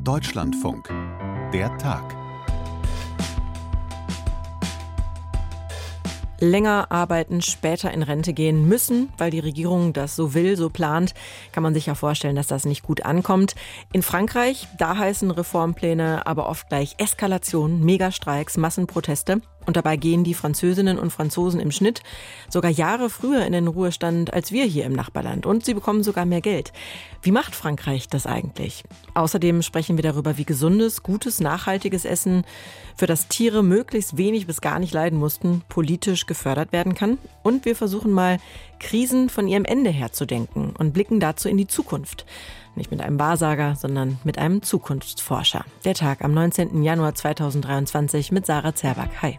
Deutschlandfunk. Der Tag. länger arbeiten, später in Rente gehen müssen, weil die Regierung das so will, so plant, kann man sich ja vorstellen, dass das nicht gut ankommt. In Frankreich, da heißen Reformpläne aber oft gleich Eskalation, Megastreiks, Massenproteste. Und dabei gehen die Französinnen und Franzosen im Schnitt sogar Jahre früher in den Ruhestand als wir hier im Nachbarland. Und sie bekommen sogar mehr Geld. Wie macht Frankreich das eigentlich? Außerdem sprechen wir darüber, wie gesundes, gutes, nachhaltiges Essen, für das Tiere möglichst wenig bis gar nicht leiden mussten, politisch gefördert werden kann. Und wir versuchen mal, Krisen von ihrem Ende her zu denken und blicken dazu in die Zukunft. Nicht mit einem Wahrsager, sondern mit einem Zukunftsforscher. Der Tag am 19. Januar 2023 mit Sarah Zerback. Hi.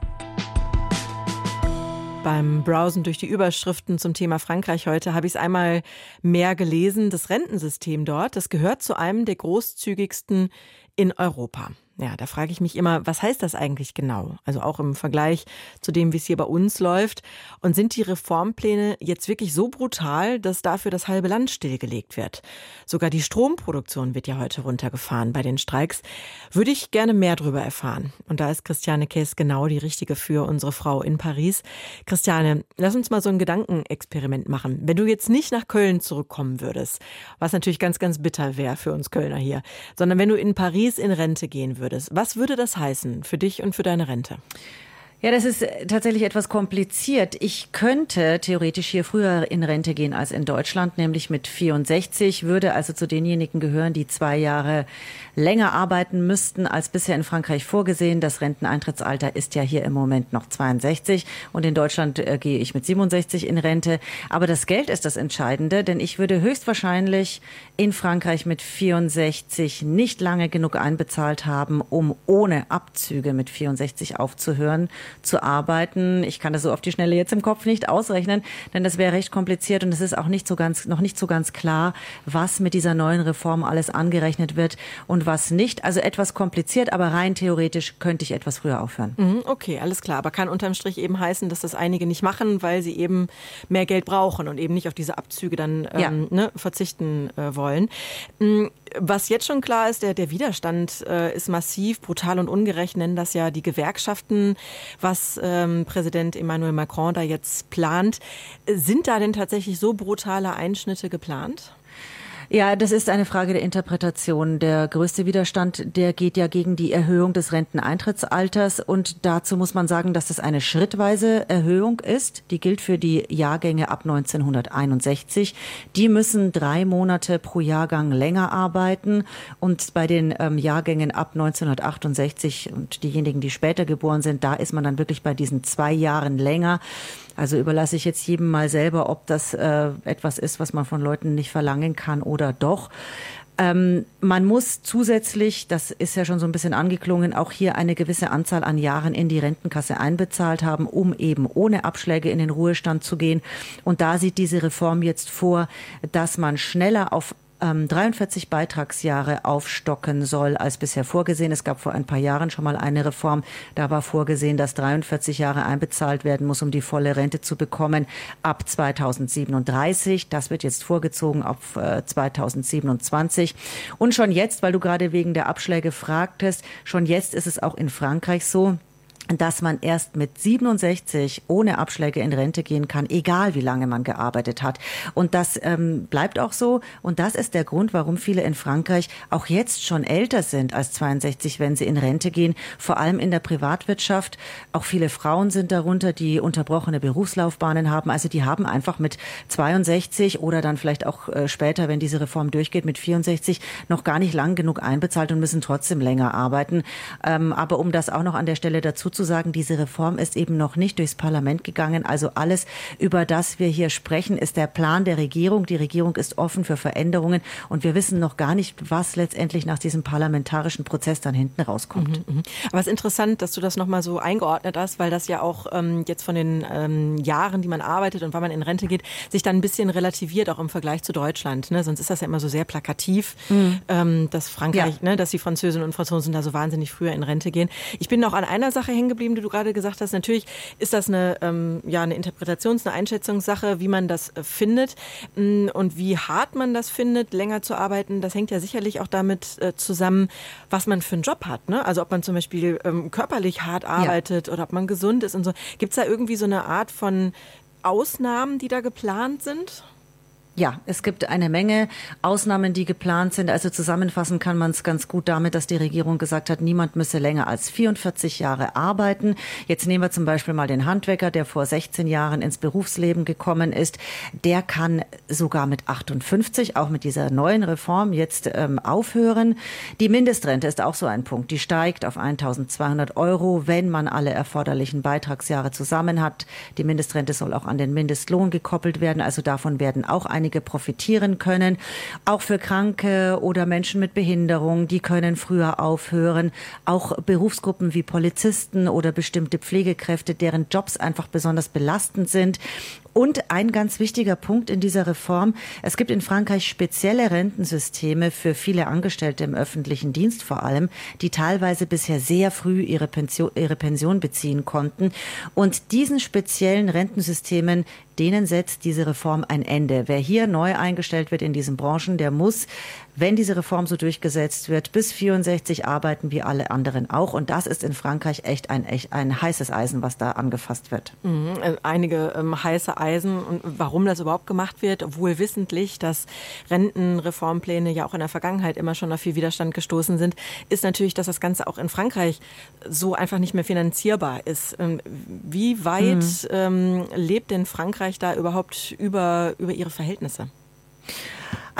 Beim Browsen durch die Überschriften zum Thema Frankreich heute habe ich es einmal mehr gelesen. Das Rentensystem dort, das gehört zu einem der großzügigsten in Europa. Ja, da frage ich mich immer, was heißt das eigentlich genau? Also auch im Vergleich zu dem, wie es hier bei uns läuft. Und sind die Reformpläne jetzt wirklich so brutal, dass dafür das halbe Land stillgelegt wird? Sogar die Stromproduktion wird ja heute runtergefahren bei den Streiks. Würde ich gerne mehr darüber erfahren. Und da ist Christiane Kess genau die richtige für unsere Frau in Paris. Christiane, lass uns mal so ein Gedankenexperiment machen. Wenn du jetzt nicht nach Köln zurückkommen würdest, was natürlich ganz, ganz bitter wäre für uns Kölner hier, sondern wenn du in Paris in Rente gehen würdest, würdest. Was würde das heißen für dich und für deine Rente? Ja, das ist äh, tatsächlich etwas kompliziert. Ich könnte theoretisch hier früher in Rente gehen als in Deutschland, nämlich mit 64, würde also zu denjenigen gehören, die zwei Jahre länger arbeiten müssten als bisher in Frankreich vorgesehen. Das Renteneintrittsalter ist ja hier im Moment noch 62 und in Deutschland äh, gehe ich mit 67 in Rente. Aber das Geld ist das Entscheidende, denn ich würde höchstwahrscheinlich in Frankreich mit 64 nicht lange genug einbezahlt haben, um ohne Abzüge mit 64 aufzuhören zu arbeiten. Ich kann das so auf die Schnelle jetzt im Kopf nicht ausrechnen, denn das wäre recht kompliziert und es ist auch nicht so ganz, noch nicht so ganz klar, was mit dieser neuen Reform alles angerechnet wird und was nicht. Also etwas kompliziert, aber rein theoretisch könnte ich etwas früher aufhören. Mhm, okay, alles klar. Aber kann unterm Strich eben heißen, dass das einige nicht machen, weil sie eben mehr Geld brauchen und eben nicht auf diese Abzüge dann ähm, ja. ne, verzichten äh, wollen. Mhm, was jetzt schon klar ist, der, der Widerstand äh, ist massiv, brutal und ungerecht, nennen das ja die Gewerkschaften was ähm, Präsident Emmanuel Macron da jetzt plant. Sind da denn tatsächlich so brutale Einschnitte geplant? Ja, das ist eine Frage der Interpretation. Der größte Widerstand, der geht ja gegen die Erhöhung des Renteneintrittsalters. Und dazu muss man sagen, dass das eine schrittweise Erhöhung ist. Die gilt für die Jahrgänge ab 1961. Die müssen drei Monate pro Jahrgang länger arbeiten. Und bei den ähm, Jahrgängen ab 1968 und diejenigen, die später geboren sind, da ist man dann wirklich bei diesen zwei Jahren länger. Also überlasse ich jetzt jedem mal selber, ob das äh, etwas ist, was man von Leuten nicht verlangen kann oder doch. Ähm, man muss zusätzlich, das ist ja schon so ein bisschen angeklungen, auch hier eine gewisse Anzahl an Jahren in die Rentenkasse einbezahlt haben, um eben ohne Abschläge in den Ruhestand zu gehen. Und da sieht diese Reform jetzt vor, dass man schneller auf ähm, 43 Beitragsjahre aufstocken soll als bisher vorgesehen. Es gab vor ein paar Jahren schon mal eine Reform. Da war vorgesehen, dass 43 Jahre einbezahlt werden muss, um die volle Rente zu bekommen ab 2037. Das wird jetzt vorgezogen auf äh, 2027. Und schon jetzt, weil du gerade wegen der Abschläge fragtest, schon jetzt ist es auch in Frankreich so, dass man erst mit 67 ohne Abschläge in Rente gehen kann, egal wie lange man gearbeitet hat. Und das ähm, bleibt auch so. Und das ist der Grund, warum viele in Frankreich auch jetzt schon älter sind als 62, wenn sie in Rente gehen. Vor allem in der Privatwirtschaft. Auch viele Frauen sind darunter, die unterbrochene Berufslaufbahnen haben. Also die haben einfach mit 62 oder dann vielleicht auch äh, später, wenn diese Reform durchgeht, mit 64 noch gar nicht lang genug einbezahlt und müssen trotzdem länger arbeiten. Ähm, aber um das auch noch an der Stelle dazu zu sagen, diese Reform ist eben noch nicht durchs Parlament gegangen. Also alles, über das wir hier sprechen, ist der Plan der Regierung. Die Regierung ist offen für Veränderungen und wir wissen noch gar nicht, was letztendlich nach diesem parlamentarischen Prozess dann hinten rauskommt. Mhm, mh. Aber es ist interessant, dass du das nochmal so eingeordnet hast, weil das ja auch ähm, jetzt von den ähm, Jahren, die man arbeitet und wann man in Rente geht, sich dann ein bisschen relativiert, auch im Vergleich zu Deutschland. Ne? Sonst ist das ja immer so sehr plakativ, mhm. ähm, dass Frankreich, ja. ne, dass die Französinnen und Franzosen da so wahnsinnig früher in Rente gehen. Ich bin noch an einer Sache hängen hängen geblieben, die du gerade gesagt hast. Natürlich ist das eine, ähm, ja, eine Interpretations-, eine Einschätzungssache, wie man das äh, findet mm, und wie hart man das findet, länger zu arbeiten. Das hängt ja sicherlich auch damit äh, zusammen, was man für einen Job hat. Ne? Also ob man zum Beispiel ähm, körperlich hart arbeitet ja. oder ob man gesund ist und so. Gibt es da irgendwie so eine Art von Ausnahmen, die da geplant sind? Ja, es gibt eine Menge Ausnahmen, die geplant sind. Also zusammenfassen kann man es ganz gut damit, dass die Regierung gesagt hat, niemand müsse länger als 44 Jahre arbeiten. Jetzt nehmen wir zum Beispiel mal den Handwerker, der vor 16 Jahren ins Berufsleben gekommen ist. Der kann sogar mit 58, auch mit dieser neuen Reform, jetzt ähm, aufhören. Die Mindestrente ist auch so ein Punkt. Die steigt auf 1200 Euro, wenn man alle erforderlichen Beitragsjahre zusammen hat. Die Mindestrente soll auch an den Mindestlohn gekoppelt werden. Also davon werden auch einige einige profitieren können. Auch für Kranke oder Menschen mit Behinderung, die können früher aufhören. Auch Berufsgruppen wie Polizisten oder bestimmte Pflegekräfte, deren Jobs einfach besonders belastend sind und ein ganz wichtiger Punkt in dieser Reform, es gibt in Frankreich spezielle Rentensysteme für viele Angestellte im öffentlichen Dienst vor allem, die teilweise bisher sehr früh ihre Pension, ihre Pension beziehen konnten. Und diesen speziellen Rentensystemen denen setzt diese Reform ein Ende. Wer hier neu eingestellt wird in diesen Branchen, der muss wenn diese Reform so durchgesetzt wird, bis 64 arbeiten wie alle anderen auch. Und das ist in Frankreich echt ein, echt ein heißes Eisen, was da angefasst wird. Mhm, äh, einige ähm, heiße Eisen. Und warum das überhaupt gemacht wird, obwohl wissentlich, dass Rentenreformpläne ja auch in der Vergangenheit immer schon auf viel Widerstand gestoßen sind, ist natürlich, dass das Ganze auch in Frankreich so einfach nicht mehr finanzierbar ist. Ähm, wie weit mhm. ähm, lebt denn Frankreich da überhaupt über, über ihre Verhältnisse?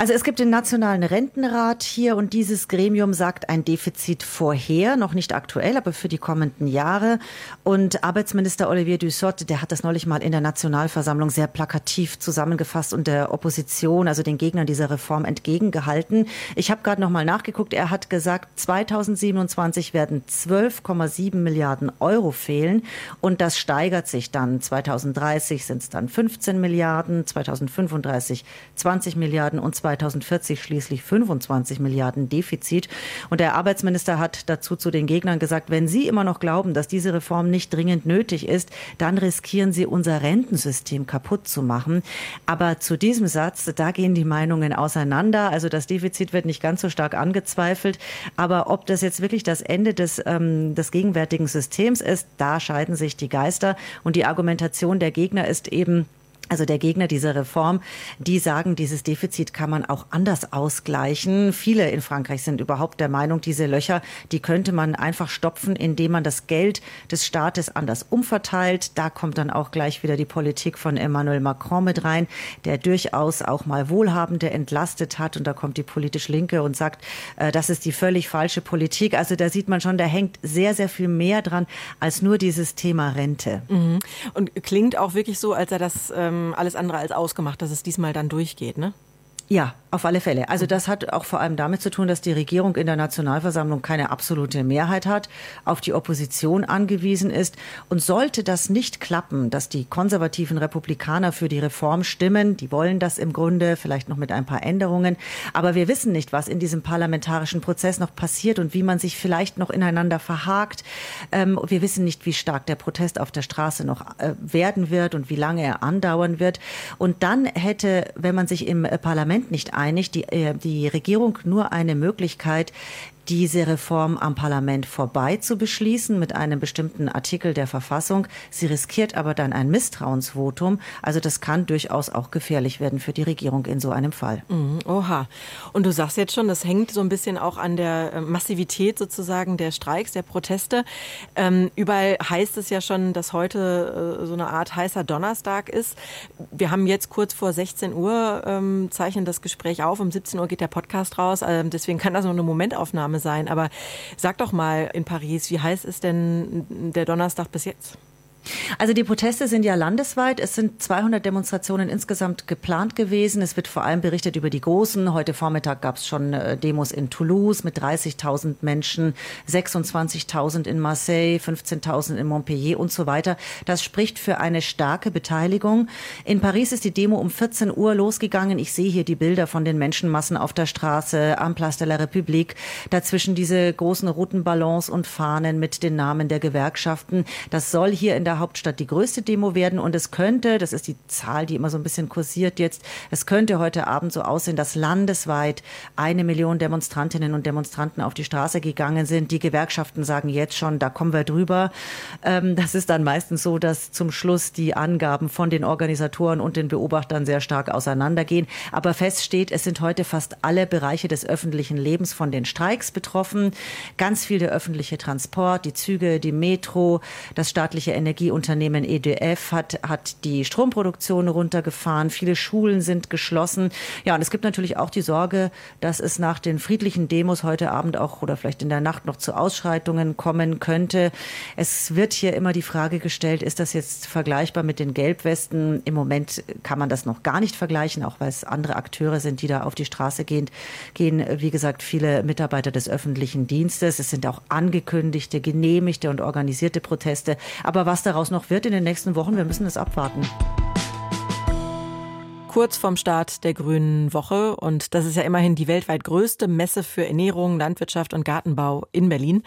Also es gibt den Nationalen Rentenrat hier und dieses Gremium sagt ein Defizit vorher, noch nicht aktuell, aber für die kommenden Jahre. Und Arbeitsminister Olivier Dussopt, der hat das neulich mal in der Nationalversammlung sehr plakativ zusammengefasst und der Opposition, also den Gegnern dieser Reform entgegengehalten. Ich habe gerade noch mal nachgeguckt. Er hat gesagt, 2027 werden 12,7 Milliarden Euro fehlen und das steigert sich dann. 2030 sind es dann 15 Milliarden, 2035 20 Milliarden und 2040 schließlich 25 Milliarden Defizit. Und der Arbeitsminister hat dazu zu den Gegnern gesagt, wenn Sie immer noch glauben, dass diese Reform nicht dringend nötig ist, dann riskieren Sie unser Rentensystem kaputt zu machen. Aber zu diesem Satz, da gehen die Meinungen auseinander. Also das Defizit wird nicht ganz so stark angezweifelt. Aber ob das jetzt wirklich das Ende des, ähm, des gegenwärtigen Systems ist, da scheiden sich die Geister. Und die Argumentation der Gegner ist eben, also der Gegner dieser Reform, die sagen, dieses Defizit kann man auch anders ausgleichen. Viele in Frankreich sind überhaupt der Meinung, diese Löcher, die könnte man einfach stopfen, indem man das Geld des Staates anders umverteilt. Da kommt dann auch gleich wieder die Politik von Emmanuel Macron mit rein, der durchaus auch mal Wohlhabende entlastet hat. Und da kommt die politisch Linke und sagt, äh, das ist die völlig falsche Politik. Also da sieht man schon, da hängt sehr, sehr viel mehr dran als nur dieses Thema Rente. Mhm. Und klingt auch wirklich so, als er das ähm alles andere als ausgemacht, dass es diesmal dann durchgeht, ne? Ja, auf alle Fälle. Also das hat auch vor allem damit zu tun, dass die Regierung in der Nationalversammlung keine absolute Mehrheit hat, auf die Opposition angewiesen ist. Und sollte das nicht klappen, dass die konservativen Republikaner für die Reform stimmen, die wollen das im Grunde, vielleicht noch mit ein paar Änderungen, aber wir wissen nicht, was in diesem parlamentarischen Prozess noch passiert und wie man sich vielleicht noch ineinander verhakt. Ähm, wir wissen nicht, wie stark der Protest auf der Straße noch äh, werden wird und wie lange er andauern wird. Und dann hätte, wenn man sich im Parlament Parlament nicht einig, die, äh, die Regierung nur eine Möglichkeit, diese Reform am Parlament vorbei zu beschließen mit einem bestimmten Artikel der Verfassung. Sie riskiert aber dann ein Misstrauensvotum. Also das kann durchaus auch gefährlich werden für die Regierung in so einem Fall. Mhm, oha. Und du sagst jetzt schon, das hängt so ein bisschen auch an der äh, Massivität sozusagen der Streiks, der Proteste. Ähm, überall heißt es ja schon, dass heute äh, so eine Art heißer Donnerstag ist. Wir haben jetzt kurz vor 16 Uhr ähm, zeichnen das Gespräch auf. Um 17 Uhr geht der Podcast raus. Ähm, deswegen kann das nur eine Momentaufnahme sein. Aber sag doch mal in Paris, wie heiß ist denn der Donnerstag bis jetzt? Also die Proteste sind ja landesweit. Es sind 200 Demonstrationen insgesamt geplant gewesen. Es wird vor allem berichtet über die großen. Heute Vormittag gab es schon äh, Demos in Toulouse mit 30.000 Menschen, 26.000 in Marseille, 15.000 in Montpellier und so weiter. Das spricht für eine starke Beteiligung. In Paris ist die Demo um 14 Uhr losgegangen. Ich sehe hier die Bilder von den Menschenmassen auf der Straße am Place de la République. Dazwischen diese großen roten Ballons und Fahnen mit den Namen der Gewerkschaften. Das soll hier in der Hauptstadt die größte Demo werden und es könnte, das ist die Zahl, die immer so ein bisschen kursiert jetzt, es könnte heute Abend so aussehen, dass landesweit eine Million Demonstrantinnen und Demonstranten auf die Straße gegangen sind. Die Gewerkschaften sagen jetzt schon, da kommen wir drüber. Ähm, das ist dann meistens so, dass zum Schluss die Angaben von den Organisatoren und den Beobachtern sehr stark auseinandergehen. Aber fest steht, es sind heute fast alle Bereiche des öffentlichen Lebens von den Streiks betroffen. Ganz viel der öffentliche Transport, die Züge, die Metro, das staatliche Energie Energieunternehmen EDF hat, hat die Stromproduktion runtergefahren. Viele Schulen sind geschlossen. Ja, und es gibt natürlich auch die Sorge, dass es nach den friedlichen Demos heute Abend auch oder vielleicht in der Nacht noch zu Ausschreitungen kommen könnte. Es wird hier immer die Frage gestellt, ist das jetzt vergleichbar mit den Gelbwesten? Im Moment kann man das noch gar nicht vergleichen, auch weil es andere Akteure sind, die da auf die Straße gehen. Gehen, wie gesagt, viele Mitarbeiter des öffentlichen Dienstes. Es sind auch angekündigte, genehmigte und organisierte Proteste. Aber was daraus noch wird in den nächsten Wochen, wir müssen es abwarten kurz vorm Start der Grünen Woche. Und das ist ja immerhin die weltweit größte Messe für Ernährung, Landwirtschaft und Gartenbau in Berlin.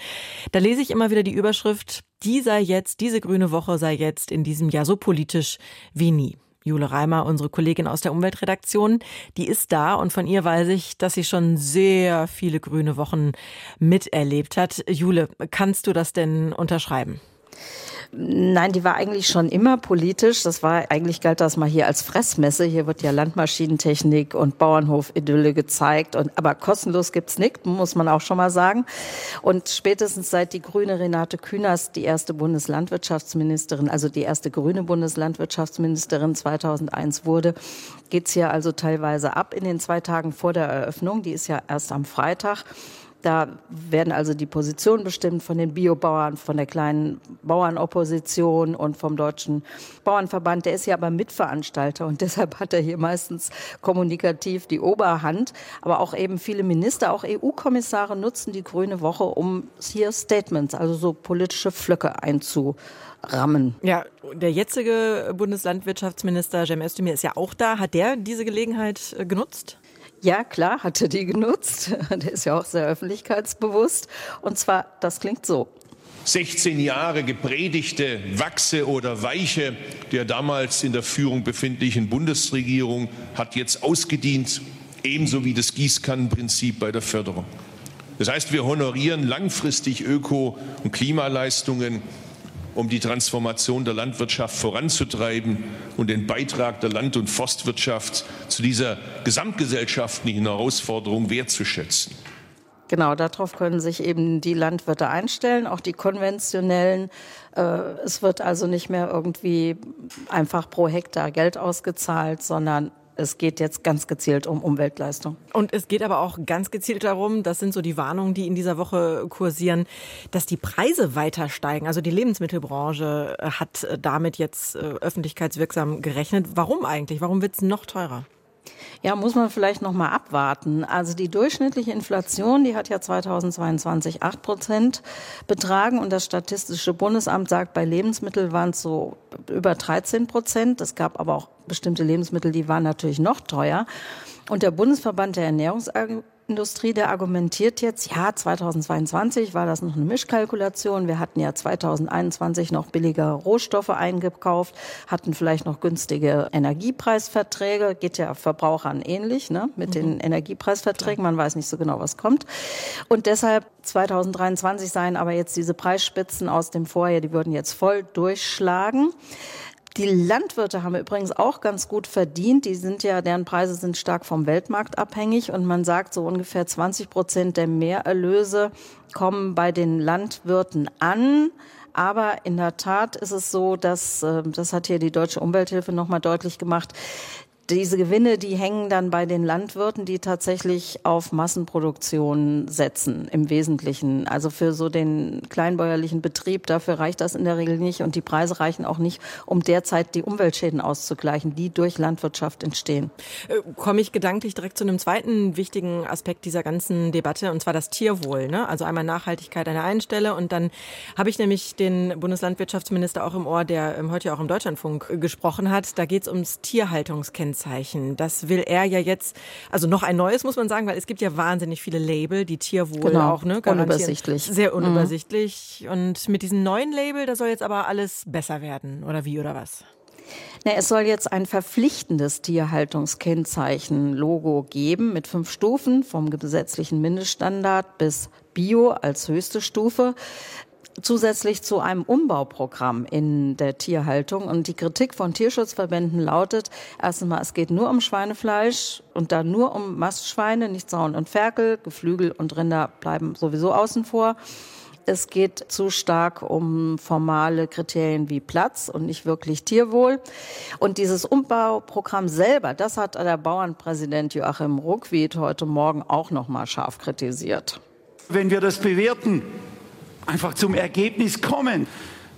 Da lese ich immer wieder die Überschrift, die sei jetzt, diese Grüne Woche sei jetzt in diesem Jahr so politisch wie nie. Jule Reimer, unsere Kollegin aus der Umweltredaktion, die ist da und von ihr weiß ich, dass sie schon sehr viele grüne Wochen miterlebt hat. Jule, kannst du das denn unterschreiben? Nein, die war eigentlich schon immer politisch. Das war eigentlich galt das mal hier als Fressmesse. Hier wird ja Landmaschinentechnik und Bauernhof-Idylle gezeigt. Und, aber kostenlos gibt's nicht, muss man auch schon mal sagen. Und spätestens seit die grüne Renate Künast die erste Bundeslandwirtschaftsministerin, also die erste grüne Bundeslandwirtschaftsministerin 2001 wurde, geht's hier also teilweise ab in den zwei Tagen vor der Eröffnung. Die ist ja erst am Freitag. Da werden also die Positionen bestimmt von den Biobauern, von der kleinen Bauernopposition und vom Deutschen Bauernverband. Der ist ja aber Mitveranstalter und deshalb hat er hier meistens kommunikativ die Oberhand. Aber auch eben viele Minister, auch EU-Kommissare nutzen die Grüne Woche, um hier Statements, also so politische Flöcke einzurammen. Ja, der jetzige Bundeslandwirtschaftsminister Cem Özdemir ist ja auch da. Hat der diese Gelegenheit äh, genutzt? Ja, klar, hatte die genutzt. Der ist ja auch sehr öffentlichkeitsbewusst. Und zwar, das klingt so. 16 Jahre gepredigte Wachse oder Weiche der damals in der Führung befindlichen Bundesregierung hat jetzt ausgedient, ebenso wie das Gießkannenprinzip bei der Förderung. Das heißt, wir honorieren langfristig Öko- und Klimaleistungen um die Transformation der Landwirtschaft voranzutreiben und den Beitrag der Land- und Forstwirtschaft zu dieser gesamtgesellschaftlichen Herausforderung wertzuschätzen. Genau, darauf können sich eben die Landwirte einstellen, auch die konventionellen. Äh, es wird also nicht mehr irgendwie einfach pro Hektar Geld ausgezahlt, sondern es geht jetzt ganz gezielt um Umweltleistung. Und es geht aber auch ganz gezielt darum, das sind so die Warnungen, die in dieser Woche kursieren, dass die Preise weiter steigen. Also die Lebensmittelbranche hat damit jetzt äh, öffentlichkeitswirksam gerechnet. Warum eigentlich? Warum wird es noch teurer? Ja, muss man vielleicht noch mal abwarten. Also die durchschnittliche Inflation, die hat ja 2022 8 Prozent betragen und das Statistische Bundesamt sagt, bei Lebensmitteln waren es so über 13 Prozent. Es gab aber auch bestimmte Lebensmittel, die waren natürlich noch teuer. Und der Bundesverband der Ernährungsagenturen Industrie, der argumentiert jetzt, ja, 2022 war das noch eine Mischkalkulation. Wir hatten ja 2021 noch billige Rohstoffe eingekauft, hatten vielleicht noch günstige Energiepreisverträge. Geht ja Verbrauchern ähnlich, ne, mit mhm. den Energiepreisverträgen. Man weiß nicht so genau, was kommt. Und deshalb 2023 seien aber jetzt diese Preisspitzen aus dem Vorjahr, die würden jetzt voll durchschlagen. Die Landwirte haben übrigens auch ganz gut verdient. Die sind ja, deren Preise sind stark vom Weltmarkt abhängig und man sagt, so ungefähr 20 Prozent der Mehrerlöse kommen bei den Landwirten an. Aber in der Tat ist es so, dass, äh, das hat hier die Deutsche Umwelthilfe nochmal deutlich gemacht, diese Gewinne, die hängen dann bei den Landwirten, die tatsächlich auf Massenproduktion setzen, im Wesentlichen. Also für so den kleinbäuerlichen Betrieb, dafür reicht das in der Regel nicht. Und die Preise reichen auch nicht, um derzeit die Umweltschäden auszugleichen, die durch Landwirtschaft entstehen. Äh, komme ich gedanklich direkt zu einem zweiten wichtigen Aspekt dieser ganzen Debatte, und zwar das Tierwohl. Ne? Also einmal Nachhaltigkeit an der einen Stelle und dann habe ich nämlich den Bundeslandwirtschaftsminister auch im Ohr, der ähm, heute auch im Deutschlandfunk äh, gesprochen hat. Da geht es ums Tierhaltungskennzeichen. Kennzeichen. Das will er ja jetzt, also noch ein neues muss man sagen, weil es gibt ja wahnsinnig viele Label, die Tierwohl genau, auch, ne? Unübersichtlich. Sehr mhm. unübersichtlich. Mhm. Und mit diesem neuen Label, da soll jetzt aber alles besser werden, oder wie, oder was? Na, es soll jetzt ein verpflichtendes Tierhaltungskennzeichen-Logo geben mit fünf Stufen vom gesetzlichen Mindeststandard bis Bio als höchste Stufe zusätzlich zu einem Umbauprogramm in der Tierhaltung. Und die Kritik von Tierschutzverbänden lautet, erstens mal, es geht nur um Schweinefleisch und dann nur um Mastschweine, nicht Zaun und Ferkel, Geflügel und Rinder bleiben sowieso außen vor. Es geht zu stark um formale Kriterien wie Platz und nicht wirklich Tierwohl. Und dieses Umbauprogramm selber, das hat der Bauernpräsident Joachim Ruckwied heute Morgen auch noch mal scharf kritisiert. Wenn wir das bewerten, einfach zum Ergebnis kommen,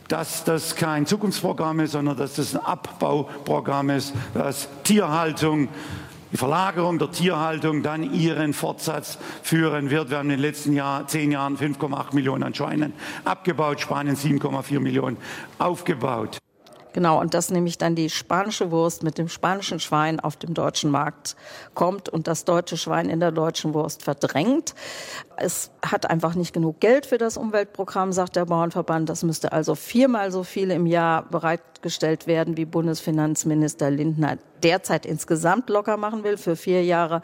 dass das kein Zukunftsprogramm ist, sondern dass das ein Abbauprogramm ist, dass Tierhaltung die Verlagerung der Tierhaltung dann ihren Fortsatz führen wird. Wir haben in den letzten Jahr, zehn Jahren 5,8 Millionen an Schweinen abgebaut, Spanien 7,4 Millionen aufgebaut. Genau, und dass nämlich dann die spanische Wurst mit dem spanischen Schwein auf dem deutschen Markt kommt und das deutsche Schwein in der deutschen Wurst verdrängt. Es hat einfach nicht genug Geld für das Umweltprogramm, sagt der Bauernverband. Das müsste also viermal so viel im Jahr bereitgestellt werden, wie Bundesfinanzminister Lindner derzeit insgesamt locker machen will für vier Jahre.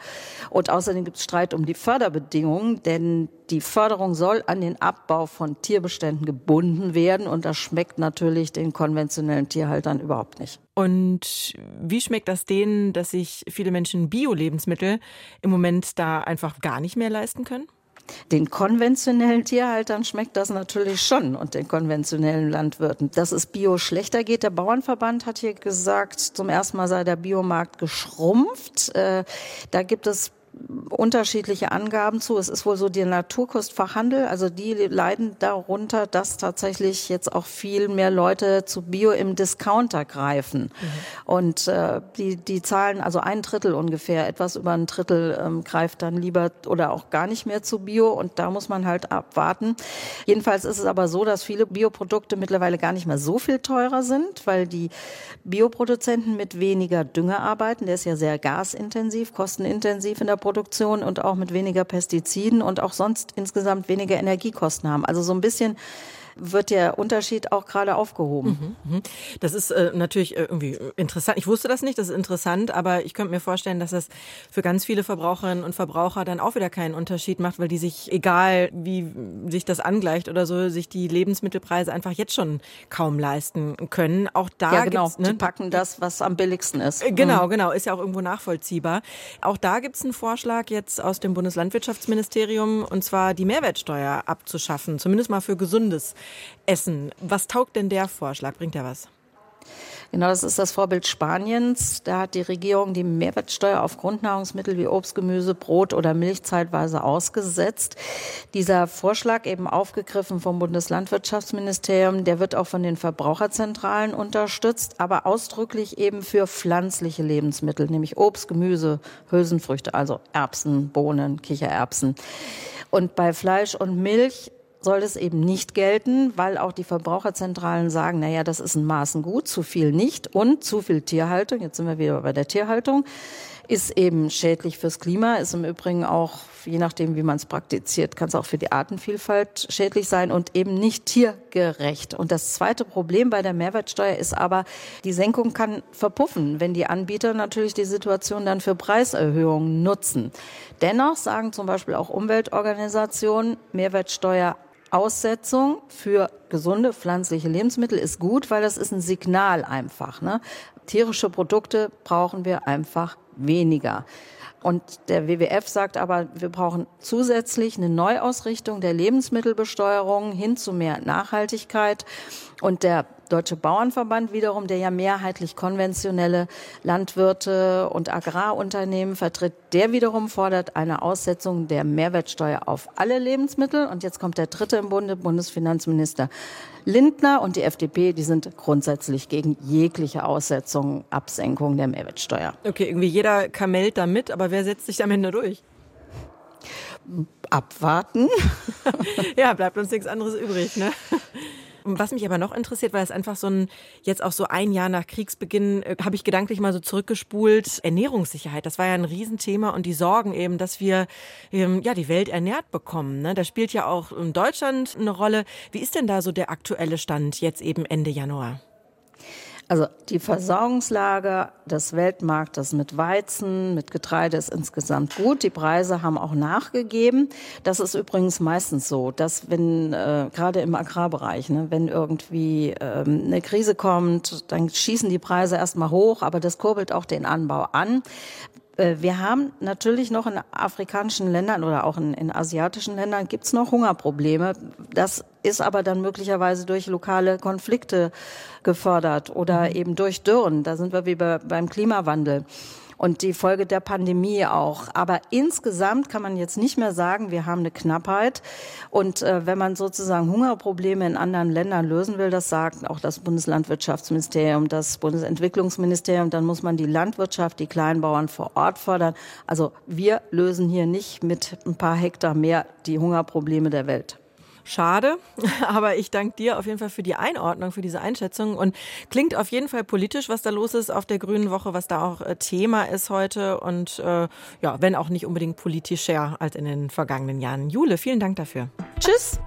Und außerdem gibt es Streit um die Förderbedingungen, denn die Förderung soll an den Abbau von Tierbeständen gebunden werden. Und das schmeckt natürlich den konventionellen Tierhaltern überhaupt nicht. Und wie schmeckt das denen, dass sich viele Menschen Bio-Lebensmittel im Moment da einfach gar nicht mehr leisten können? Den konventionellen Tierhaltern schmeckt das natürlich schon und den konventionellen Landwirten. Dass es Bio schlechter geht, der Bauernverband hat hier gesagt, zum ersten Mal sei der Biomarkt geschrumpft. Äh, da gibt es unterschiedliche Angaben zu. Es ist wohl so der Naturkostfachhandel, also die leiden darunter, dass tatsächlich jetzt auch viel mehr Leute zu Bio im Discounter greifen. Mhm. Und äh, die, die zahlen also ein Drittel ungefähr, etwas über ein Drittel ähm, greift dann lieber oder auch gar nicht mehr zu Bio und da muss man halt abwarten. Jedenfalls ist es aber so, dass viele Bioprodukte mittlerweile gar nicht mehr so viel teurer sind, weil die Bioproduzenten mit weniger Dünger arbeiten. Der ist ja sehr gasintensiv, kostenintensiv in der Produktion und auch mit weniger Pestiziden und auch sonst insgesamt weniger Energiekosten haben. Also so ein bisschen wird der Unterschied auch gerade aufgehoben. Mhm, mhm. Das ist äh, natürlich äh, irgendwie interessant. Ich wusste das nicht, das ist interessant, aber ich könnte mir vorstellen, dass das für ganz viele Verbraucherinnen und Verbraucher dann auch wieder keinen Unterschied macht, weil die sich, egal wie sich das angleicht oder so, sich die Lebensmittelpreise einfach jetzt schon kaum leisten können. Auch da ja, genau. Ne? Die packen das, was am billigsten ist. Äh, genau, mhm. genau, ist ja auch irgendwo nachvollziehbar. Auch da gibt es einen Vorschlag jetzt aus dem Bundeslandwirtschaftsministerium, und zwar die Mehrwertsteuer abzuschaffen, zumindest mal für gesundes Essen. Was taugt denn der Vorschlag? Bringt er was? Genau, das ist das Vorbild Spaniens. Da hat die Regierung die Mehrwertsteuer auf Grundnahrungsmittel wie Obst, Gemüse, Brot oder Milch zeitweise ausgesetzt. Dieser Vorschlag eben aufgegriffen vom Bundeslandwirtschaftsministerium, der wird auch von den Verbraucherzentralen unterstützt, aber ausdrücklich eben für pflanzliche Lebensmittel, nämlich Obst, Gemüse, Hülsenfrüchte, also Erbsen, Bohnen, Kichererbsen. Und bei Fleisch und Milch soll es eben nicht gelten, weil auch die Verbraucherzentralen sagen, naja, das ist in Maßen gut, zu viel nicht und zu viel Tierhaltung, jetzt sind wir wieder bei der Tierhaltung, ist eben schädlich fürs Klima, ist im Übrigen auch, je nachdem, wie man es praktiziert, kann es auch für die Artenvielfalt schädlich sein und eben nicht tiergerecht. Und das zweite Problem bei der Mehrwertsteuer ist aber, die Senkung kann verpuffen, wenn die Anbieter natürlich die Situation dann für Preiserhöhungen nutzen. Dennoch sagen zum Beispiel auch Umweltorganisationen, Mehrwertsteuer Aussetzung für gesunde pflanzliche Lebensmittel ist gut, weil das ist ein Signal einfach. Ne? Tierische Produkte brauchen wir einfach weniger. Und der WWF sagt aber, wir brauchen zusätzlich eine Neuausrichtung der Lebensmittelbesteuerung hin zu mehr Nachhaltigkeit. Und der Deutsche Bauernverband wiederum, der ja mehrheitlich konventionelle Landwirte und Agrarunternehmen vertritt, der wiederum fordert eine Aussetzung der Mehrwertsteuer auf alle Lebensmittel. Und jetzt kommt der dritte im Bunde, Bundesfinanzminister Lindner und die FDP, die sind grundsätzlich gegen jegliche Aussetzung, Absenkung der Mehrwertsteuer. Okay, irgendwie jeder kamelt da mit, aber wer setzt sich am Ende durch? Abwarten. ja, bleibt uns nichts anderes übrig, ne? Was mich aber noch interessiert, weil es einfach so ein, jetzt auch so ein Jahr nach Kriegsbeginn, äh, habe ich gedanklich mal so zurückgespult, Ernährungssicherheit, das war ja ein Riesenthema und die Sorgen eben, dass wir ähm, ja die Welt ernährt bekommen. Ne? Da spielt ja auch in Deutschland eine Rolle. Wie ist denn da so der aktuelle Stand jetzt eben Ende Januar? Also die Versorgungslage des Weltmarktes mit Weizen, mit Getreide ist insgesamt gut. Die Preise haben auch nachgegeben. Das ist übrigens meistens so, dass wenn äh, gerade im Agrarbereich, ne, wenn irgendwie ähm, eine Krise kommt, dann schießen die Preise erstmal hoch, aber das kurbelt auch den Anbau an. Äh, wir haben natürlich noch in afrikanischen Ländern oder auch in, in asiatischen Ländern gibt's noch Hungerprobleme. Das ist aber dann möglicherweise durch lokale Konflikte gefördert oder mhm. eben durch Dürren. Da sind wir wie bei, beim Klimawandel und die Folge der Pandemie auch. Aber insgesamt kann man jetzt nicht mehr sagen, wir haben eine Knappheit. Und äh, wenn man sozusagen Hungerprobleme in anderen Ländern lösen will, das sagt auch das Bundeslandwirtschaftsministerium, das Bundesentwicklungsministerium, dann muss man die Landwirtschaft, die Kleinbauern vor Ort fördern. Also wir lösen hier nicht mit ein paar Hektar mehr die Hungerprobleme der Welt. Schade, aber ich danke dir auf jeden Fall für die Einordnung, für diese Einschätzung und klingt auf jeden Fall politisch, was da los ist auf der Grünen Woche, was da auch äh, Thema ist heute und äh, ja, wenn auch nicht unbedingt politischer als in den vergangenen Jahren. Jule, vielen Dank dafür. Tschüss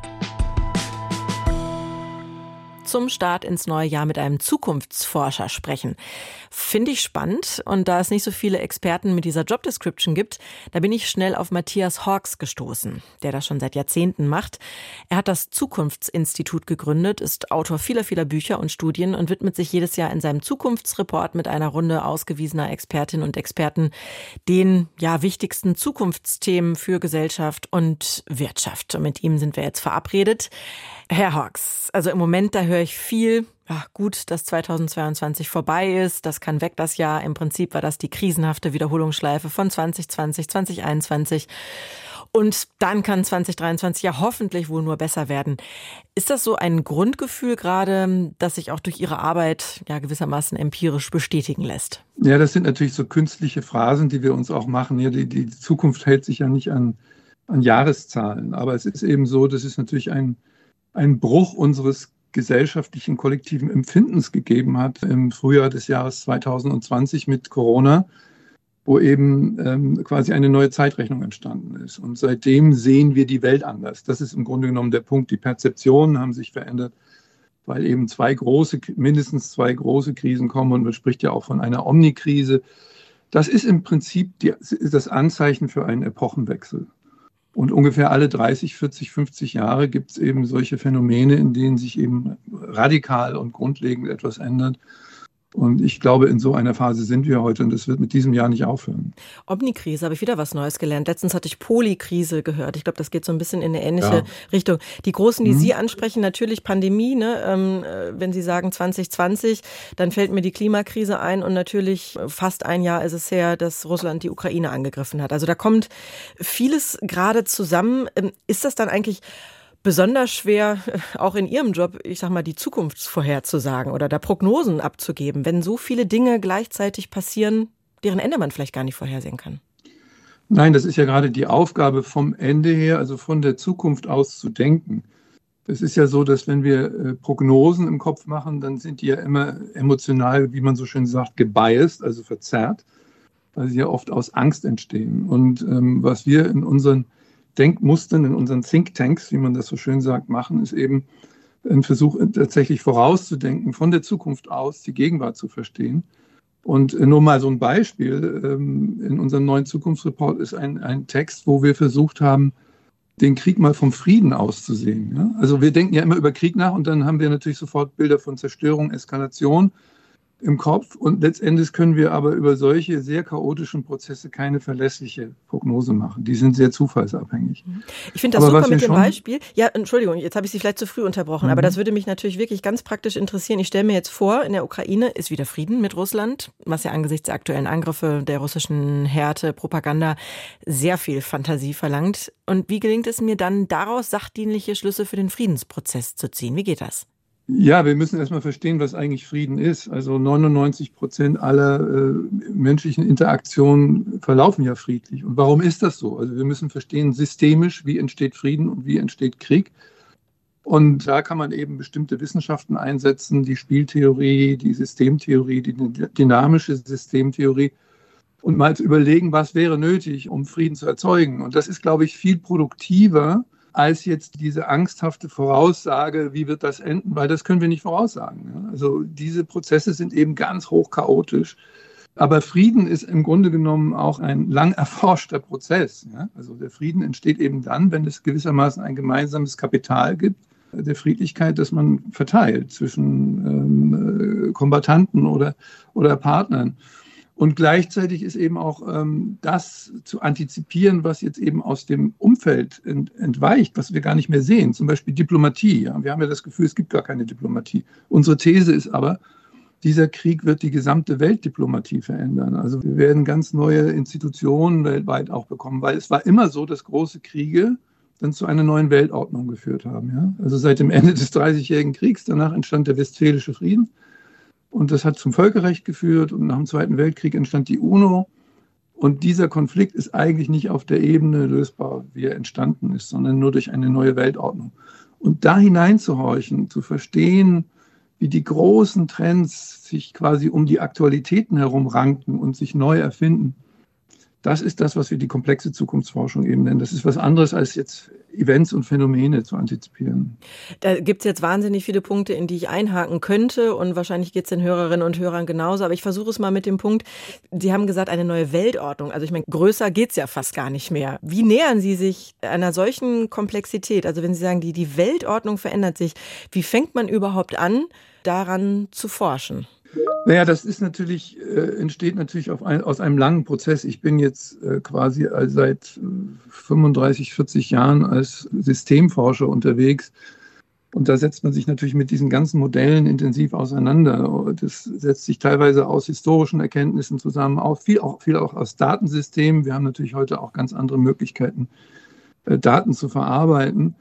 zum Start ins neue Jahr mit einem Zukunftsforscher sprechen. Finde ich spannend. Und da es nicht so viele Experten mit dieser Job Description gibt, da bin ich schnell auf Matthias Hawks gestoßen, der das schon seit Jahrzehnten macht. Er hat das Zukunftsinstitut gegründet, ist Autor vieler, vieler Bücher und Studien und widmet sich jedes Jahr in seinem Zukunftsreport mit einer Runde ausgewiesener Expertinnen und Experten den ja wichtigsten Zukunftsthemen für Gesellschaft und Wirtschaft. Und mit ihm sind wir jetzt verabredet. Herr Hawks, also im Moment, da höre ich viel, ja, gut, dass 2022 vorbei ist, das kann weg das Jahr. Im Prinzip war das die krisenhafte Wiederholungsschleife von 2020, 2021. Und dann kann 2023 ja hoffentlich wohl nur besser werden. Ist das so ein Grundgefühl gerade, das sich auch durch Ihre Arbeit ja gewissermaßen empirisch bestätigen lässt? Ja, das sind natürlich so künstliche Phrasen, die wir uns auch machen. Ja, die, die Zukunft hält sich ja nicht an, an Jahreszahlen. Aber es ist eben so, das ist natürlich ein, einen Bruch unseres gesellschaftlichen kollektiven Empfindens gegeben hat im Frühjahr des Jahres 2020 mit Corona, wo eben ähm, quasi eine neue Zeitrechnung entstanden ist. Und seitdem sehen wir die Welt anders. Das ist im Grunde genommen der Punkt. Die Perzeptionen haben sich verändert, weil eben zwei große, mindestens zwei große Krisen kommen und man spricht ja auch von einer Omnikrise. Das ist im Prinzip die, das Anzeichen für einen Epochenwechsel. Und ungefähr alle 30, 40, 50 Jahre gibt es eben solche Phänomene, in denen sich eben radikal und grundlegend etwas ändert. Und ich glaube, in so einer Phase sind wir heute und es wird mit diesem Jahr nicht aufhören. Omnikrise, habe ich wieder was Neues gelernt. Letztens hatte ich Polykrise gehört. Ich glaube, das geht so ein bisschen in eine ähnliche ja. Richtung. Die großen, die mhm. Sie ansprechen, natürlich Pandemie. Ne? Ähm, äh, wenn Sie sagen 2020, dann fällt mir die Klimakrise ein und natürlich fast ein Jahr ist es her, dass Russland die Ukraine angegriffen hat. Also da kommt vieles gerade zusammen. Ähm, ist das dann eigentlich besonders schwer, auch in Ihrem Job, ich sag mal, die Zukunft vorherzusagen oder da Prognosen abzugeben, wenn so viele Dinge gleichzeitig passieren, deren Ende man vielleicht gar nicht vorhersehen kann? Nein, das ist ja gerade die Aufgabe vom Ende her, also von der Zukunft aus zu denken. Es ist ja so, dass wenn wir äh, Prognosen im Kopf machen, dann sind die ja immer emotional, wie man so schön sagt, gebiased, also verzerrt, weil sie ja oft aus Angst entstehen. Und ähm, was wir in unseren Denkmustern in unseren Thinktanks, wie man das so schön sagt, machen, ist eben ein Versuch, tatsächlich vorauszudenken, von der Zukunft aus die Gegenwart zu verstehen. Und nur mal so ein Beispiel, ähm, in unserem neuen Zukunftsreport ist ein, ein Text, wo wir versucht haben, den Krieg mal vom Frieden auszusehen. Also wir denken ja immer über Krieg nach und dann haben wir natürlich sofort Bilder von Zerstörung, Eskalation. Im Kopf und letztendlich können wir aber über solche sehr chaotischen Prozesse keine verlässliche Prognose machen. Die sind sehr zufallsabhängig. Ich finde das aber super mit dem Beispiel. Ja, Entschuldigung, jetzt habe ich Sie vielleicht zu früh unterbrochen, mhm. aber das würde mich natürlich wirklich ganz praktisch interessieren. Ich stelle mir jetzt vor, in der Ukraine ist wieder Frieden mit Russland, was ja angesichts der aktuellen Angriffe der russischen Härte, Propaganda sehr viel Fantasie verlangt. Und wie gelingt es mir dann daraus sachdienliche Schlüsse für den Friedensprozess zu ziehen? Wie geht das? Ja, wir müssen erstmal verstehen, was eigentlich Frieden ist. Also 99 Prozent aller äh, menschlichen Interaktionen verlaufen ja friedlich. Und warum ist das so? Also wir müssen verstehen systemisch, wie entsteht Frieden und wie entsteht Krieg. Und da kann man eben bestimmte Wissenschaften einsetzen, die Spieltheorie, die Systemtheorie, die dynamische Systemtheorie und mal zu überlegen, was wäre nötig, um Frieden zu erzeugen. Und das ist, glaube ich, viel produktiver, als jetzt diese angsthafte Voraussage, wie wird das enden, weil das können wir nicht voraussagen. Also diese Prozesse sind eben ganz hoch chaotisch. Aber Frieden ist im Grunde genommen auch ein lang erforschter Prozess. Also der Frieden entsteht eben dann, wenn es gewissermaßen ein gemeinsames Kapital gibt, der Friedlichkeit, das man verteilt zwischen ähm, äh, Kombattanten oder, oder Partnern. Und gleichzeitig ist eben auch ähm, das zu antizipieren, was jetzt eben aus dem Umfeld ent, entweicht, was wir gar nicht mehr sehen. Zum Beispiel Diplomatie. Ja. Wir haben ja das Gefühl, es gibt gar keine Diplomatie. Unsere These ist aber, dieser Krieg wird die gesamte Weltdiplomatie verändern. Also wir werden ganz neue Institutionen weltweit auch bekommen, weil es war immer so, dass große Kriege dann zu einer neuen Weltordnung geführt haben. Ja. Also seit dem Ende des Dreißigjährigen Kriegs, danach entstand der Westfälische Frieden. Und das hat zum Völkerrecht geführt und nach dem Zweiten Weltkrieg entstand die UNO. Und dieser Konflikt ist eigentlich nicht auf der Ebene lösbar, wie er entstanden ist, sondern nur durch eine neue Weltordnung. Und da hineinzuhorchen, zu verstehen, wie die großen Trends sich quasi um die Aktualitäten herum ranken und sich neu erfinden, das ist das, was wir die komplexe Zukunftsforschung eben nennen. Das ist was anderes als jetzt Events und Phänomene zu antizipieren. Da gibt es jetzt wahnsinnig viele Punkte, in die ich einhaken könnte und wahrscheinlich geht es den Hörerinnen und Hörern genauso, aber ich versuche es mal mit dem Punkt, Sie haben gesagt, eine neue Weltordnung. Also ich meine, größer geht es ja fast gar nicht mehr. Wie nähern Sie sich einer solchen Komplexität? Also wenn Sie sagen, die, die Weltordnung verändert sich, wie fängt man überhaupt an, daran zu forschen? Naja, das ist natürlich, äh, entsteht natürlich ein, aus einem langen Prozess. Ich bin jetzt äh, quasi seit 35, 40 Jahren als Systemforscher unterwegs. Und da setzt man sich natürlich mit diesen ganzen Modellen intensiv auseinander. Das setzt sich teilweise aus historischen Erkenntnissen zusammen, auch viel, auch, viel auch aus Datensystemen. Wir haben natürlich heute auch ganz andere Möglichkeiten, äh, Daten zu verarbeiten.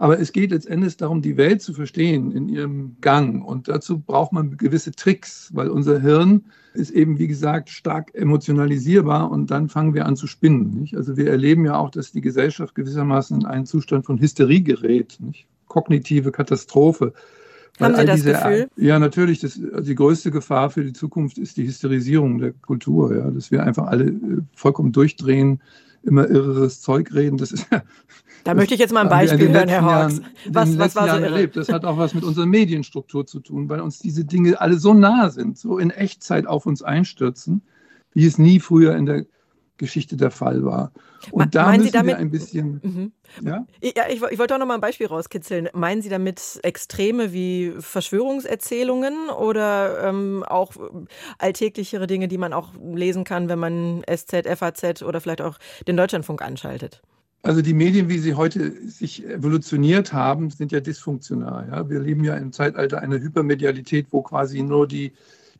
Aber es geht letztendlich darum, die Welt zu verstehen in ihrem Gang. Und dazu braucht man gewisse Tricks, weil unser Hirn ist eben, wie gesagt, stark emotionalisierbar und dann fangen wir an zu spinnen. Nicht? Also wir erleben ja auch, dass die Gesellschaft gewissermaßen in einen Zustand von Hysterie gerät, nicht? kognitive Katastrophe. Haben Sie das diese, Gefühl? Ja, natürlich. Das, also die größte Gefahr für die Zukunft ist die Hysterisierung der Kultur, ja, dass wir einfach alle äh, vollkommen durchdrehen, immer irreres Zeug reden. Das ist da möchte ich jetzt mal ein Beispiel hören, Herr Hawks. Was, was war so irre? Erlebt. Das hat auch was mit unserer Medienstruktur zu tun, weil uns diese Dinge alle so nah sind, so in Echtzeit auf uns einstürzen, wie es nie früher in der Geschichte der Fall war. Und da müssen damit, wir ein bisschen. Mhm. Ja? ja, ich, ich wollte auch noch mal ein Beispiel rauskitzeln. Meinen Sie damit Extreme wie Verschwörungserzählungen oder ähm, auch alltäglichere Dinge, die man auch lesen kann, wenn man SZ, FAZ oder vielleicht auch den Deutschlandfunk anschaltet? Also die Medien, wie sie heute sich evolutioniert haben, sind ja dysfunktional. Ja? Wir leben ja im Zeitalter einer Hypermedialität, wo quasi nur die,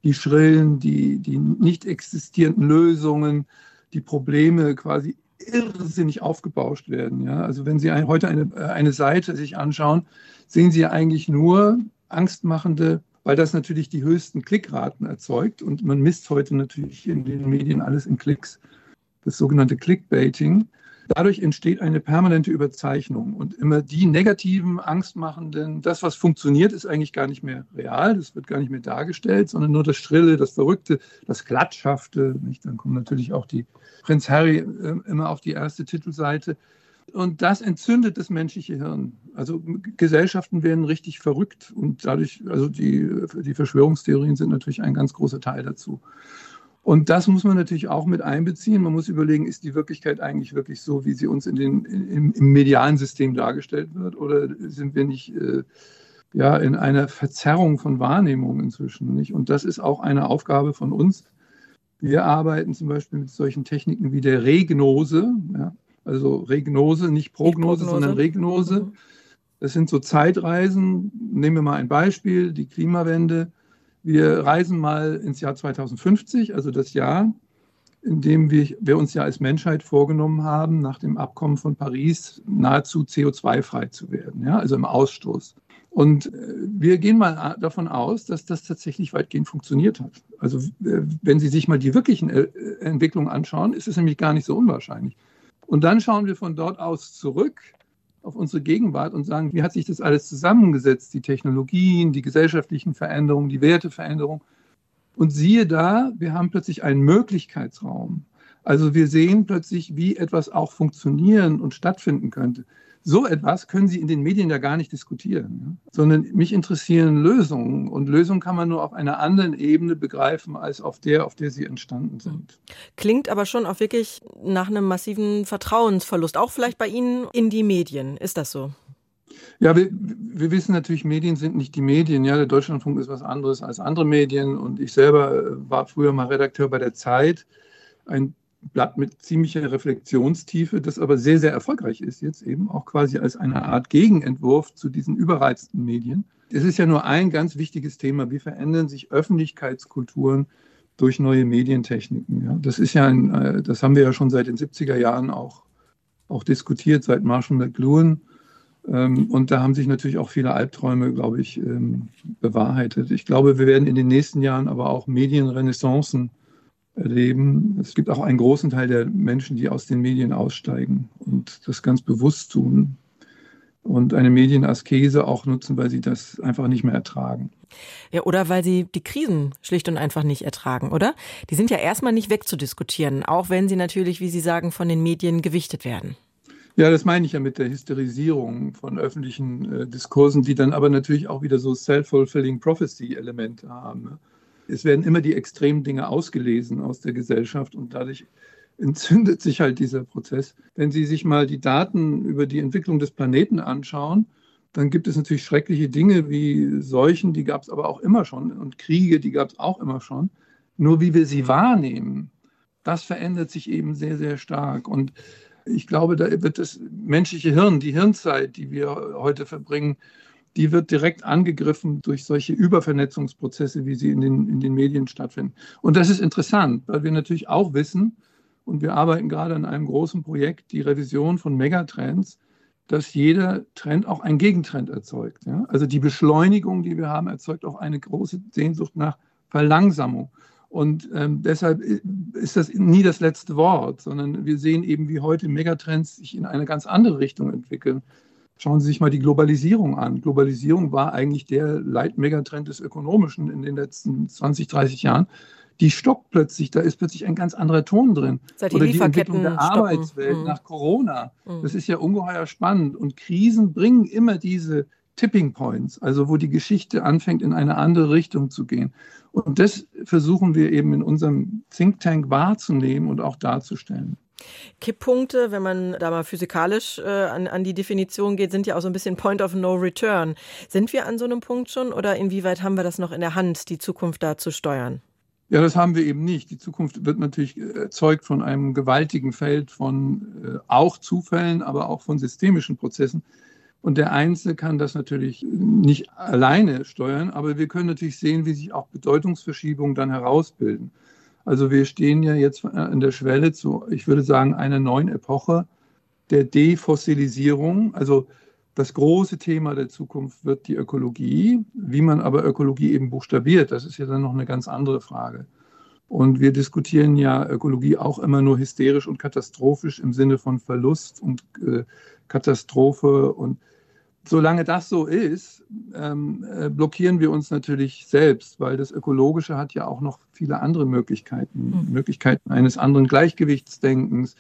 die schrillen, die, die nicht existierenden Lösungen, die Probleme quasi irrsinnig aufgebauscht werden. Ja? Also wenn Sie heute eine, eine Seite sich anschauen, sehen Sie eigentlich nur angstmachende, weil das natürlich die höchsten Klickraten erzeugt und man misst heute natürlich in den Medien alles in Klicks. Das sogenannte Clickbaiting. Dadurch entsteht eine permanente Überzeichnung und immer die negativen, angstmachenden, das, was funktioniert, ist eigentlich gar nicht mehr real, das wird gar nicht mehr dargestellt, sondern nur das Schrille, das Verrückte, das Klatschhafte. Nicht? Dann kommen natürlich auch die Prinz Harry äh, immer auf die erste Titelseite. Und das entzündet das menschliche Hirn. Also Gesellschaften werden richtig verrückt und dadurch, also die, die Verschwörungstheorien sind natürlich ein ganz großer Teil dazu. Und das muss man natürlich auch mit einbeziehen. Man muss überlegen, ist die Wirklichkeit eigentlich wirklich so, wie sie uns in den, im, im medialen System dargestellt wird? Oder sind wir nicht äh, ja in einer Verzerrung von Wahrnehmung inzwischen. Nicht? Und das ist auch eine Aufgabe von uns. Wir arbeiten zum Beispiel mit solchen Techniken wie der Regnose, ja? also Regnose, nicht Prognose, nicht Prognose. sondern Regnose. Mhm. Das sind so Zeitreisen. Nehmen wir mal ein Beispiel, die Klimawende. Wir reisen mal ins Jahr 2050, also das Jahr, in dem wir, wir uns ja als Menschheit vorgenommen haben, nach dem Abkommen von Paris nahezu CO2-frei zu werden, ja, also im Ausstoß. Und äh, wir gehen mal davon aus, dass das tatsächlich weitgehend funktioniert hat. Also wenn Sie sich mal die wirklichen äh, Entwicklungen anschauen, ist es nämlich gar nicht so unwahrscheinlich. Und dann schauen wir von dort aus zurück auf unsere Gegenwart und sagen, wie hat sich das alles zusammengesetzt, die Technologien, die gesellschaftlichen Veränderungen, die Werteveränderungen. Und siehe da, wir haben plötzlich einen Möglichkeitsraum. Also wir sehen plötzlich, wie etwas auch funktionieren und stattfinden könnte. So etwas können Sie in den Medien ja gar nicht diskutieren, sondern mich interessieren Lösungen. Und Lösungen kann man nur auf einer anderen Ebene begreifen, als auf der, auf der sie entstanden sind. Klingt aber schon auch wirklich nach einem massiven Vertrauensverlust, auch vielleicht bei Ihnen in die Medien. Ist das so? Ja, wir, wir, wissen natürlich, Medien sind nicht die Medien. Ja, der Deutschlandfunk ist was anderes als andere Medien. Und ich selber war früher mal Redakteur bei der Zeit. Ein Blatt mit ziemlicher Reflexionstiefe, das aber sehr, sehr erfolgreich ist, jetzt eben auch quasi als eine Art Gegenentwurf zu diesen überreizten Medien. Es ist ja nur ein ganz wichtiges Thema. Wie verändern sich Öffentlichkeitskulturen durch neue Medientechniken? Ja, das ist ja ein, äh, das haben wir ja schon seit den 70er Jahren auch, auch diskutiert, seit Marshall McLuhan. Ähm, und da haben sich natürlich auch viele Albträume, glaube ich, ähm, bewahrheitet. Ich glaube, wir werden in den nächsten Jahren aber auch Medienrenaissancen erleben. Es gibt auch einen großen Teil der Menschen, die aus den Medien aussteigen und das ganz bewusst tun und eine Medienaskese auch nutzen, weil sie das einfach nicht mehr ertragen. Ja, oder weil sie die Krisen schlicht und einfach nicht ertragen, oder? Die sind ja erstmal nicht wegzudiskutieren, auch wenn sie natürlich, wie Sie sagen, von den Medien gewichtet werden. Ja, das meine ich ja mit der Hysterisierung von öffentlichen äh, Diskursen, die dann aber natürlich auch wieder so self-fulfilling prophecy-Elemente haben. Ne? Es werden immer die extremen Dinge ausgelesen aus der Gesellschaft und dadurch entzündet sich halt dieser Prozess. Wenn Sie sich mal die Daten über die Entwicklung des Planeten anschauen, dann gibt es natürlich schreckliche Dinge wie Seuchen, die gab es aber auch immer schon und Kriege, die gab es auch immer schon. Nur wie wir sie wahrnehmen, das verändert sich eben sehr, sehr stark. Und ich glaube, da wird das menschliche Hirn, die Hirnzeit, die wir heute verbringen, die wird direkt angegriffen durch solche Übervernetzungsprozesse, wie sie in den, in den Medien stattfinden. Und das ist interessant, weil wir natürlich auch wissen, und wir arbeiten gerade an einem großen Projekt, die Revision von Megatrends, dass jeder Trend auch einen Gegentrend erzeugt. Ja? Also die Beschleunigung, die wir haben, erzeugt auch eine große Sehnsucht nach Verlangsamung. Und ähm, deshalb ist das nie das letzte Wort, sondern wir sehen eben, wie heute Megatrends sich in eine ganz andere Richtung entwickeln. Schauen Sie sich mal die Globalisierung an. Globalisierung war eigentlich der Leitmegatrend des Ökonomischen in den letzten 20, 30 Jahren. Die stockt plötzlich, da ist plötzlich ein ganz anderer Ton drin. Seit die Oder die Entwicklung der stoppen. Arbeitswelt mhm. nach Corona. Mhm. Das ist ja ungeheuer spannend. Und Krisen bringen immer diese Tipping Points, also wo die Geschichte anfängt, in eine andere Richtung zu gehen. Und das versuchen wir eben in unserem Think Tank wahrzunehmen und auch darzustellen. Kipppunkte, wenn man da mal physikalisch äh, an, an die Definition geht, sind ja auch so ein bisschen Point of No Return. Sind wir an so einem Punkt schon oder inwieweit haben wir das noch in der Hand, die Zukunft da zu steuern? Ja, das haben wir eben nicht. Die Zukunft wird natürlich erzeugt von einem gewaltigen Feld von äh, auch Zufällen, aber auch von systemischen Prozessen. Und der Einzelne kann das natürlich nicht alleine steuern, aber wir können natürlich sehen, wie sich auch Bedeutungsverschiebungen dann herausbilden. Also wir stehen ja jetzt an der Schwelle zu, ich würde sagen, einer neuen Epoche der Defossilisierung. Also das große Thema der Zukunft wird die Ökologie. Wie man aber Ökologie eben buchstabiert, das ist ja dann noch eine ganz andere Frage. Und wir diskutieren ja Ökologie auch immer nur hysterisch und katastrophisch im Sinne von Verlust und äh, Katastrophe und solange das so ist, ähm, äh, blockieren wir uns natürlich selbst, weil das Ökologische hat ja auch noch viele andere Möglichkeiten, mhm. Möglichkeiten eines anderen Gleichgewichtsdenkens,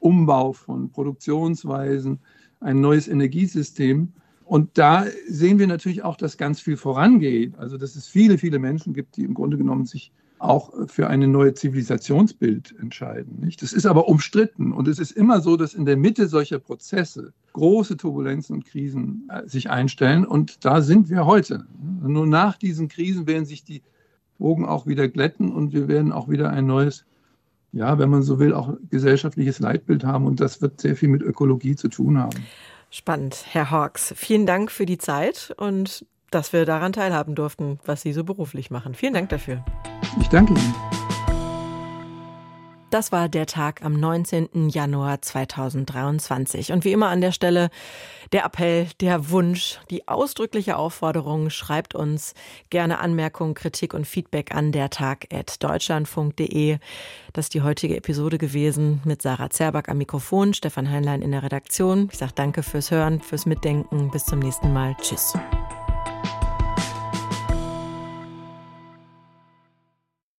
Umbau von Produktionsweisen, ein neues Energiesystem. Und da sehen wir natürlich auch, dass ganz viel vorangeht. Also dass es viele, viele Menschen gibt, die im Grunde genommen sich auch für eine neue Zivilisationsbild entscheiden. Nicht? Das ist aber umstritten. Und es ist immer so, dass in der Mitte solcher Prozesse große Turbulenzen und Krisen äh, sich einstellen. Und da sind wir heute. Nur nach diesen Krisen werden sich die Wogen auch wieder glätten und wir werden auch wieder ein neues, ja, wenn man so will, auch gesellschaftliches Leitbild haben. Und das wird sehr viel mit Ökologie zu tun haben. Spannend, Herr Hawks. Vielen Dank für die Zeit und dass wir daran teilhaben durften, was Sie so beruflich machen. Vielen Dank dafür. Ich danke Ihnen. Das war der Tag am 19. Januar 2023. Und wie immer an der Stelle der Appell, der Wunsch, die ausdrückliche Aufforderung, schreibt uns gerne Anmerkungen, Kritik und Feedback an der Tag@deutschlandfunk.de. Das ist die heutige Episode gewesen mit Sarah Zerback am Mikrofon, Stefan Heinlein in der Redaktion. Ich sage danke fürs Hören, fürs Mitdenken. Bis zum nächsten Mal. Tschüss.